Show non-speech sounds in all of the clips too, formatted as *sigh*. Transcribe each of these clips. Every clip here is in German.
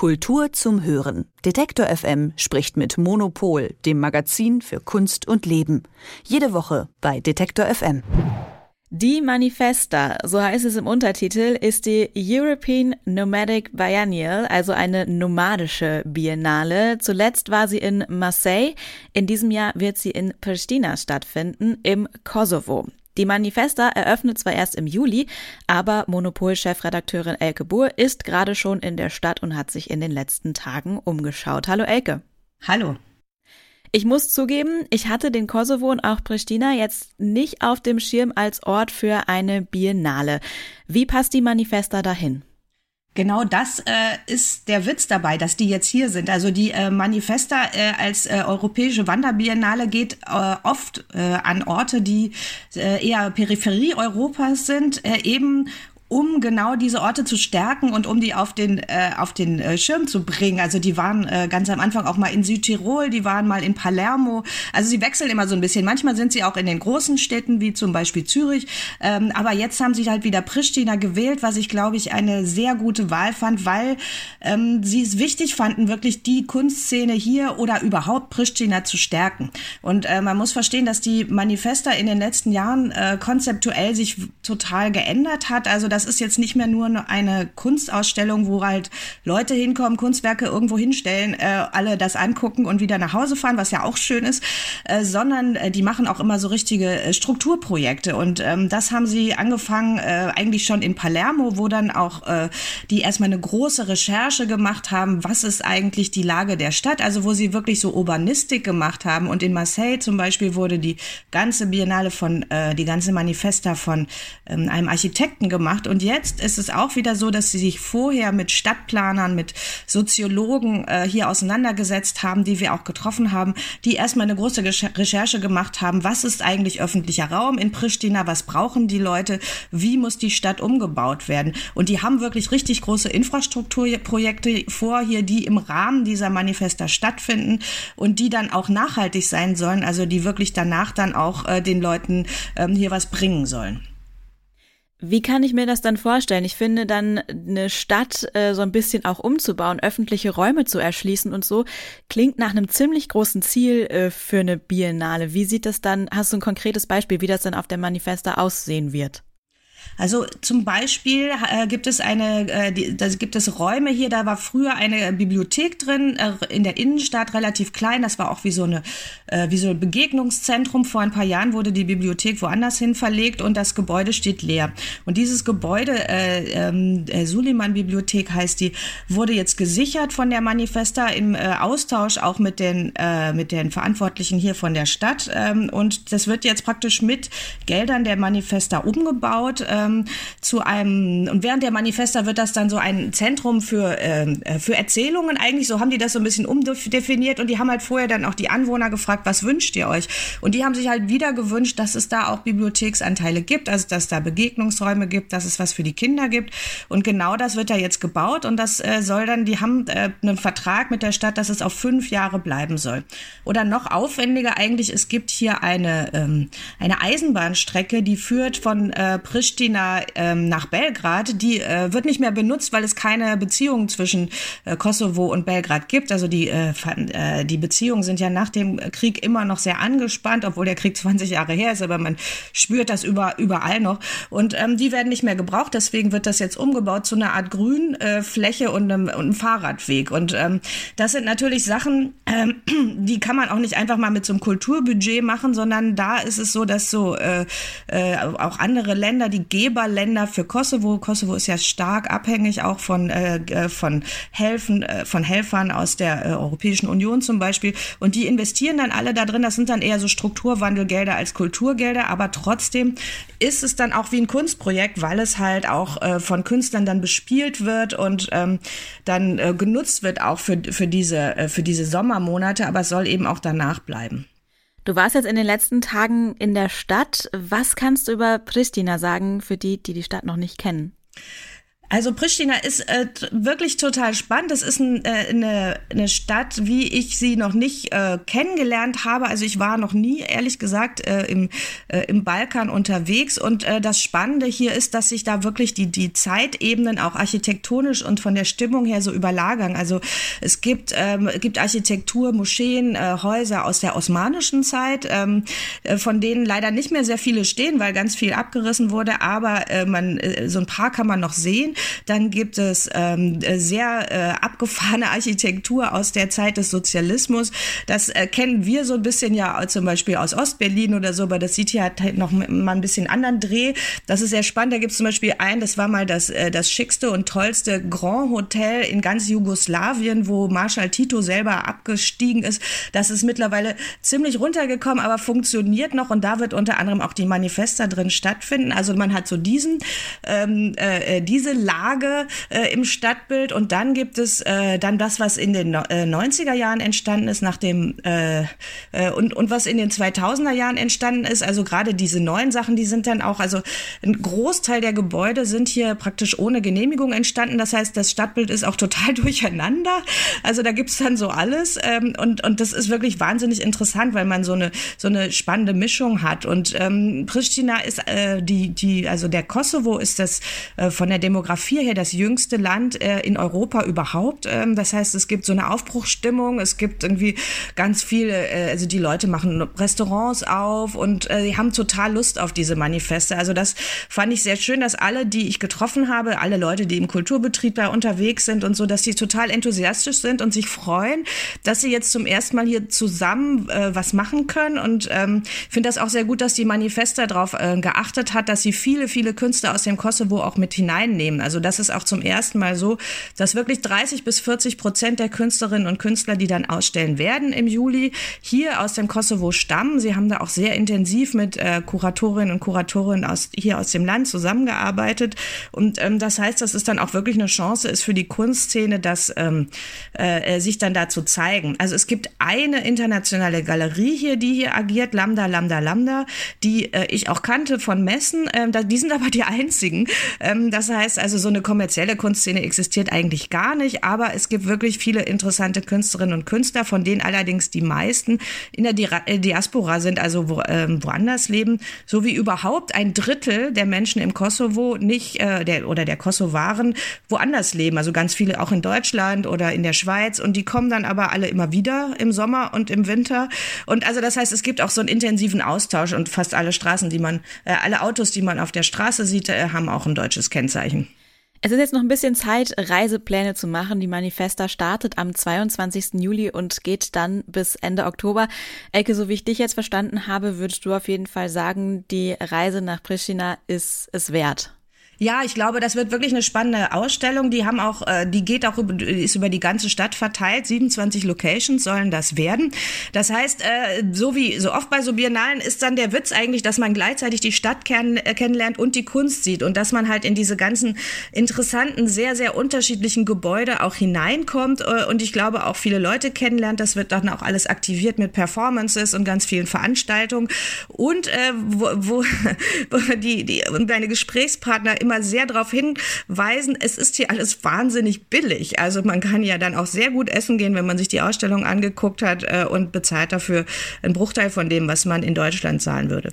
Kultur zum Hören. Detektor FM spricht mit Monopol, dem Magazin für Kunst und Leben. Jede Woche bei Detektor FM. Die Manifesta, so heißt es im Untertitel, ist die European Nomadic Biennial, also eine nomadische Biennale. Zuletzt war sie in Marseille. In diesem Jahr wird sie in Pristina stattfinden, im Kosovo. Die Manifesta eröffnet zwar erst im Juli, aber Monopol-Chefredakteurin Elke Buhr ist gerade schon in der Stadt und hat sich in den letzten Tagen umgeschaut. Hallo Elke. Hallo. Ich muss zugeben, ich hatte den Kosovo und auch Pristina jetzt nicht auf dem Schirm als Ort für eine Biennale. Wie passt die Manifesta dahin? Genau das äh, ist der Witz dabei, dass die jetzt hier sind. Also die äh, Manifesta äh, als äh, europäische Wanderbiennale geht äh, oft äh, an Orte, die äh, eher Peripherie Europas sind, äh, eben um genau diese Orte zu stärken und um die auf den, äh, auf den äh, Schirm zu bringen. Also die waren äh, ganz am Anfang auch mal in Südtirol, die waren mal in Palermo. Also sie wechseln immer so ein bisschen. Manchmal sind sie auch in den großen Städten, wie zum Beispiel Zürich. Ähm, aber jetzt haben sie halt wieder Pristina gewählt, was ich, glaube ich, eine sehr gute Wahl fand, weil ähm, sie es wichtig fanden, wirklich die Kunstszene hier oder überhaupt Pristina zu stärken. Und äh, man muss verstehen, dass die Manifesta in den letzten Jahren äh, konzeptuell sich total geändert hat. Also dass das ist jetzt nicht mehr nur eine Kunstausstellung, wo halt Leute hinkommen, Kunstwerke irgendwo hinstellen, äh, alle das angucken und wieder nach Hause fahren, was ja auch schön ist, äh, sondern äh, die machen auch immer so richtige äh, Strukturprojekte. Und ähm, das haben sie angefangen äh, eigentlich schon in Palermo, wo dann auch äh, die erstmal eine große Recherche gemacht haben, was ist eigentlich die Lage der Stadt, also wo sie wirklich so Urbanistik gemacht haben. Und in Marseille zum Beispiel wurde die ganze Biennale von, äh, die ganze Manifesta von ähm, einem Architekten gemacht und jetzt ist es auch wieder so, dass sie sich vorher mit Stadtplanern, mit Soziologen äh, hier auseinandergesetzt haben, die wir auch getroffen haben, die erstmal eine große Recherche gemacht haben, was ist eigentlich öffentlicher Raum in Pristina, was brauchen die Leute, wie muss die Stadt umgebaut werden. Und die haben wirklich richtig große Infrastrukturprojekte vor hier, die im Rahmen dieser Manifesta stattfinden und die dann auch nachhaltig sein sollen, also die wirklich danach dann auch äh, den Leuten ähm, hier was bringen sollen. Wie kann ich mir das dann vorstellen? Ich finde dann eine Stadt äh, so ein bisschen auch umzubauen, öffentliche Räume zu erschließen und so, klingt nach einem ziemlich großen Ziel äh, für eine Biennale. Wie sieht das dann, hast du ein konkretes Beispiel, wie das dann auf der Manifesta aussehen wird? Also zum Beispiel äh, gibt es eine, äh, die, da gibt es Räume hier, da war früher eine Bibliothek drin, äh, in der Innenstadt relativ klein, das war auch wie so, eine, äh, wie so ein Begegnungszentrum. Vor ein paar Jahren wurde die Bibliothek woanders hin verlegt und das Gebäude steht leer. Und dieses Gebäude, äh, ähm, äh, Suleiman-Bibliothek heißt die, wurde jetzt gesichert von der Manifesta im äh, Austausch auch mit den, äh, mit den Verantwortlichen hier von der Stadt. Ähm, und das wird jetzt praktisch mit Geldern der Manifesta umgebaut ähm, zu einem, und während der Manifesta wird das dann so ein Zentrum für, ähm, äh, für Erzählungen eigentlich, so haben die das so ein bisschen umdefiniert und die haben halt vorher dann auch die Anwohner gefragt, was wünscht ihr euch? Und die haben sich halt wieder gewünscht, dass es da auch Bibliotheksanteile gibt, also dass da Begegnungsräume gibt, dass es was für die Kinder gibt. Und genau das wird da jetzt gebaut und das äh, soll dann, die haben äh, einen Vertrag mit der Stadt, dass es auf fünf Jahre bleiben soll. Oder noch aufwendiger eigentlich, es gibt hier eine, ähm, eine Eisenbahnstrecke, die führt von äh, Pristina Pristina ähm, nach Belgrad, die äh, wird nicht mehr benutzt, weil es keine Beziehungen zwischen äh, Kosovo und Belgrad gibt. Also die, äh, äh, die Beziehungen sind ja nach dem Krieg immer noch sehr angespannt, obwohl der Krieg *laughs* 20 Jahre her ist, aber man spürt das über, überall noch. Und ähm, die werden nicht mehr gebraucht, deswegen wird das jetzt umgebaut zu einer Art Grünfläche äh, und, einem, und einem Fahrradweg. Und ähm, das sind natürlich Sachen, ähm, *clears throat* die kann man auch nicht einfach mal mit so einem Kulturbudget machen, sondern da ist es so, dass so äh, äh, auch andere Länder, die Geberländer für Kosovo. Kosovo ist ja stark abhängig auch von, äh, äh, von, Helfen, äh, von Helfern aus der äh, Europäischen Union zum Beispiel. Und die investieren dann alle da drin. Das sind dann eher so Strukturwandelgelder als Kulturgelder. Aber trotzdem ist es dann auch wie ein Kunstprojekt, weil es halt auch äh, von Künstlern dann bespielt wird und ähm, dann äh, genutzt wird auch für, für, diese, äh, für diese Sommermonate. Aber es soll eben auch danach bleiben. Du warst jetzt in den letzten Tagen in der Stadt. Was kannst du über Pristina sagen für die, die die Stadt noch nicht kennen? Also Pristina ist äh, wirklich total spannend. Das ist ein, äh, eine, eine Stadt, wie ich sie noch nicht äh, kennengelernt habe. Also ich war noch nie, ehrlich gesagt, äh, im, äh, im Balkan unterwegs. Und äh, das Spannende hier ist, dass sich da wirklich die, die Zeitebenen auch architektonisch und von der Stimmung her so überlagern. Also es gibt, ähm, gibt Architektur, Moscheen, äh, Häuser aus der osmanischen Zeit, ähm, äh, von denen leider nicht mehr sehr viele stehen, weil ganz viel abgerissen wurde. Aber äh, man, äh, so ein paar kann man noch sehen. Dann gibt es ähm, sehr äh, abgefahrene *laughs* Architektur aus der Zeit des Sozialismus. Das äh, kennen wir so ein bisschen ja zum Beispiel aus Ostberlin oder so, aber das sieht hier halt noch mal ein bisschen anderen Dreh. Das ist sehr spannend. Da gibt es zum Beispiel ein, das war mal das, äh, das schickste und tollste Grand Hotel in ganz Jugoslawien, wo Marschall Tito selber abgestiegen ist. Das ist mittlerweile ziemlich runtergekommen, aber funktioniert noch und da wird unter anderem auch die Manifesta drin stattfinden. Also man hat so diesen, ähm, äh, äh diese Lage äh, im Stadtbild und dann gibt es äh, dann das, was in den äh, 90er Jahren entstanden ist, nach dem äh, äh, und, und was in den 2000er Jahren entstanden ist. Also gerade diese neuen Sachen, die sind dann auch, also ein Großteil der Gebäude sind hier praktisch ohne Genehmigung entstanden. Das heißt, das Stadtbild ist auch total *laughs* durcheinander. Also da gibt's dann so alles ähm, und, und das ist wirklich wahnsinnig interessant, weil man so eine, so eine spannende Mischung hat. Und ähm, Pristina ist äh, die, die, also der Kosovo ist das äh, von der Demografie her das jüngste Land äh, in Europa überhaupt. Ähm, das heißt, es gibt so eine Aufbruchsstimmung, es gibt irgendwie ganz viele, äh, also die Leute machen Restaurants auf und äh, sie haben total Lust auf diese Manifeste. Also das fand ich sehr schön, dass alle, die ich getroffen habe, alle Leute, die im Kulturbetrieb da unterwegs sind und so, dass sie total enthusiastisch sind und sich freuen, dass sie jetzt zum ersten Mal hier zusammen äh, was machen können. Und ähm, finde das auch sehr gut, dass die Manifeste darauf äh, geachtet hat, dass sie viele, viele Künstler aus dem Kosovo auch mit hineinnehmen. Also das ist auch zum ersten Mal so, dass wirklich 30 bis 40 Prozent der Künstlerinnen und Künstler, die dann ausstellen werden im Juli, hier aus dem Kosovo stammen. Sie haben da auch sehr intensiv mit äh, Kuratorinnen und Kuratoren aus, hier aus dem Land zusammengearbeitet. Und ähm, das heißt, dass es dann auch wirklich eine Chance ist für die Kunstszene, dass ähm, äh, sich dann da zu zeigen. Also es gibt eine internationale Galerie hier, die hier agiert, Lambda, Lambda, Lambda, die äh, ich auch kannte von Messen. Ähm, da, die sind aber die einzigen. Ähm, das heißt also, so eine kommerzielle Kunstszene existiert eigentlich gar nicht, aber es gibt wirklich viele interessante Künstlerinnen und Künstler, von denen allerdings die meisten in der äh, Diaspora sind, also wo, ähm, woanders leben, so wie überhaupt ein Drittel der Menschen im Kosovo nicht, äh, der, oder der Kosovaren woanders leben, also ganz viele auch in Deutschland oder in der Schweiz. Und die kommen dann aber alle immer wieder im Sommer und im Winter. Und also das heißt, es gibt auch so einen intensiven Austausch und fast alle Straßen, die man, äh, alle Autos, die man auf der Straße sieht, äh, haben auch ein deutsches Kennzeichen. Es ist jetzt noch ein bisschen Zeit, Reisepläne zu machen. Die Manifesta startet am 22. Juli und geht dann bis Ende Oktober. Elke, so wie ich dich jetzt verstanden habe, würdest du auf jeden Fall sagen, die Reise nach Pristina ist es wert. Ja, ich glaube, das wird wirklich eine spannende Ausstellung. Die haben auch, äh, die geht auch über, ist über die ganze Stadt verteilt. 27 Locations sollen das werden. Das heißt, äh, so wie so oft bei so Biennalen ist dann der Witz eigentlich, dass man gleichzeitig die Stadt äh, kennenlernt und die Kunst sieht und dass man halt in diese ganzen interessanten, sehr, sehr unterschiedlichen Gebäude auch hineinkommt und ich glaube auch viele Leute kennenlernt. Das wird dann auch alles aktiviert mit Performances und ganz vielen Veranstaltungen und äh, wo, wo, *laughs* die, die und deine Gesprächspartner immer immer sehr darauf hinweisen, es ist hier alles wahnsinnig billig. Also man kann ja dann auch sehr gut essen gehen, wenn man sich die Ausstellung angeguckt hat äh, und bezahlt dafür einen Bruchteil von dem, was man in Deutschland zahlen würde.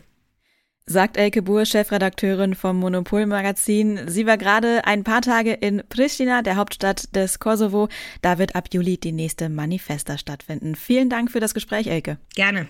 Sagt Elke Buhr, Chefredakteurin vom Monopol-Magazin. Sie war gerade ein paar Tage in Pristina, der Hauptstadt des Kosovo. Da wird ab Juli die nächste Manifesta stattfinden. Vielen Dank für das Gespräch, Elke. Gerne.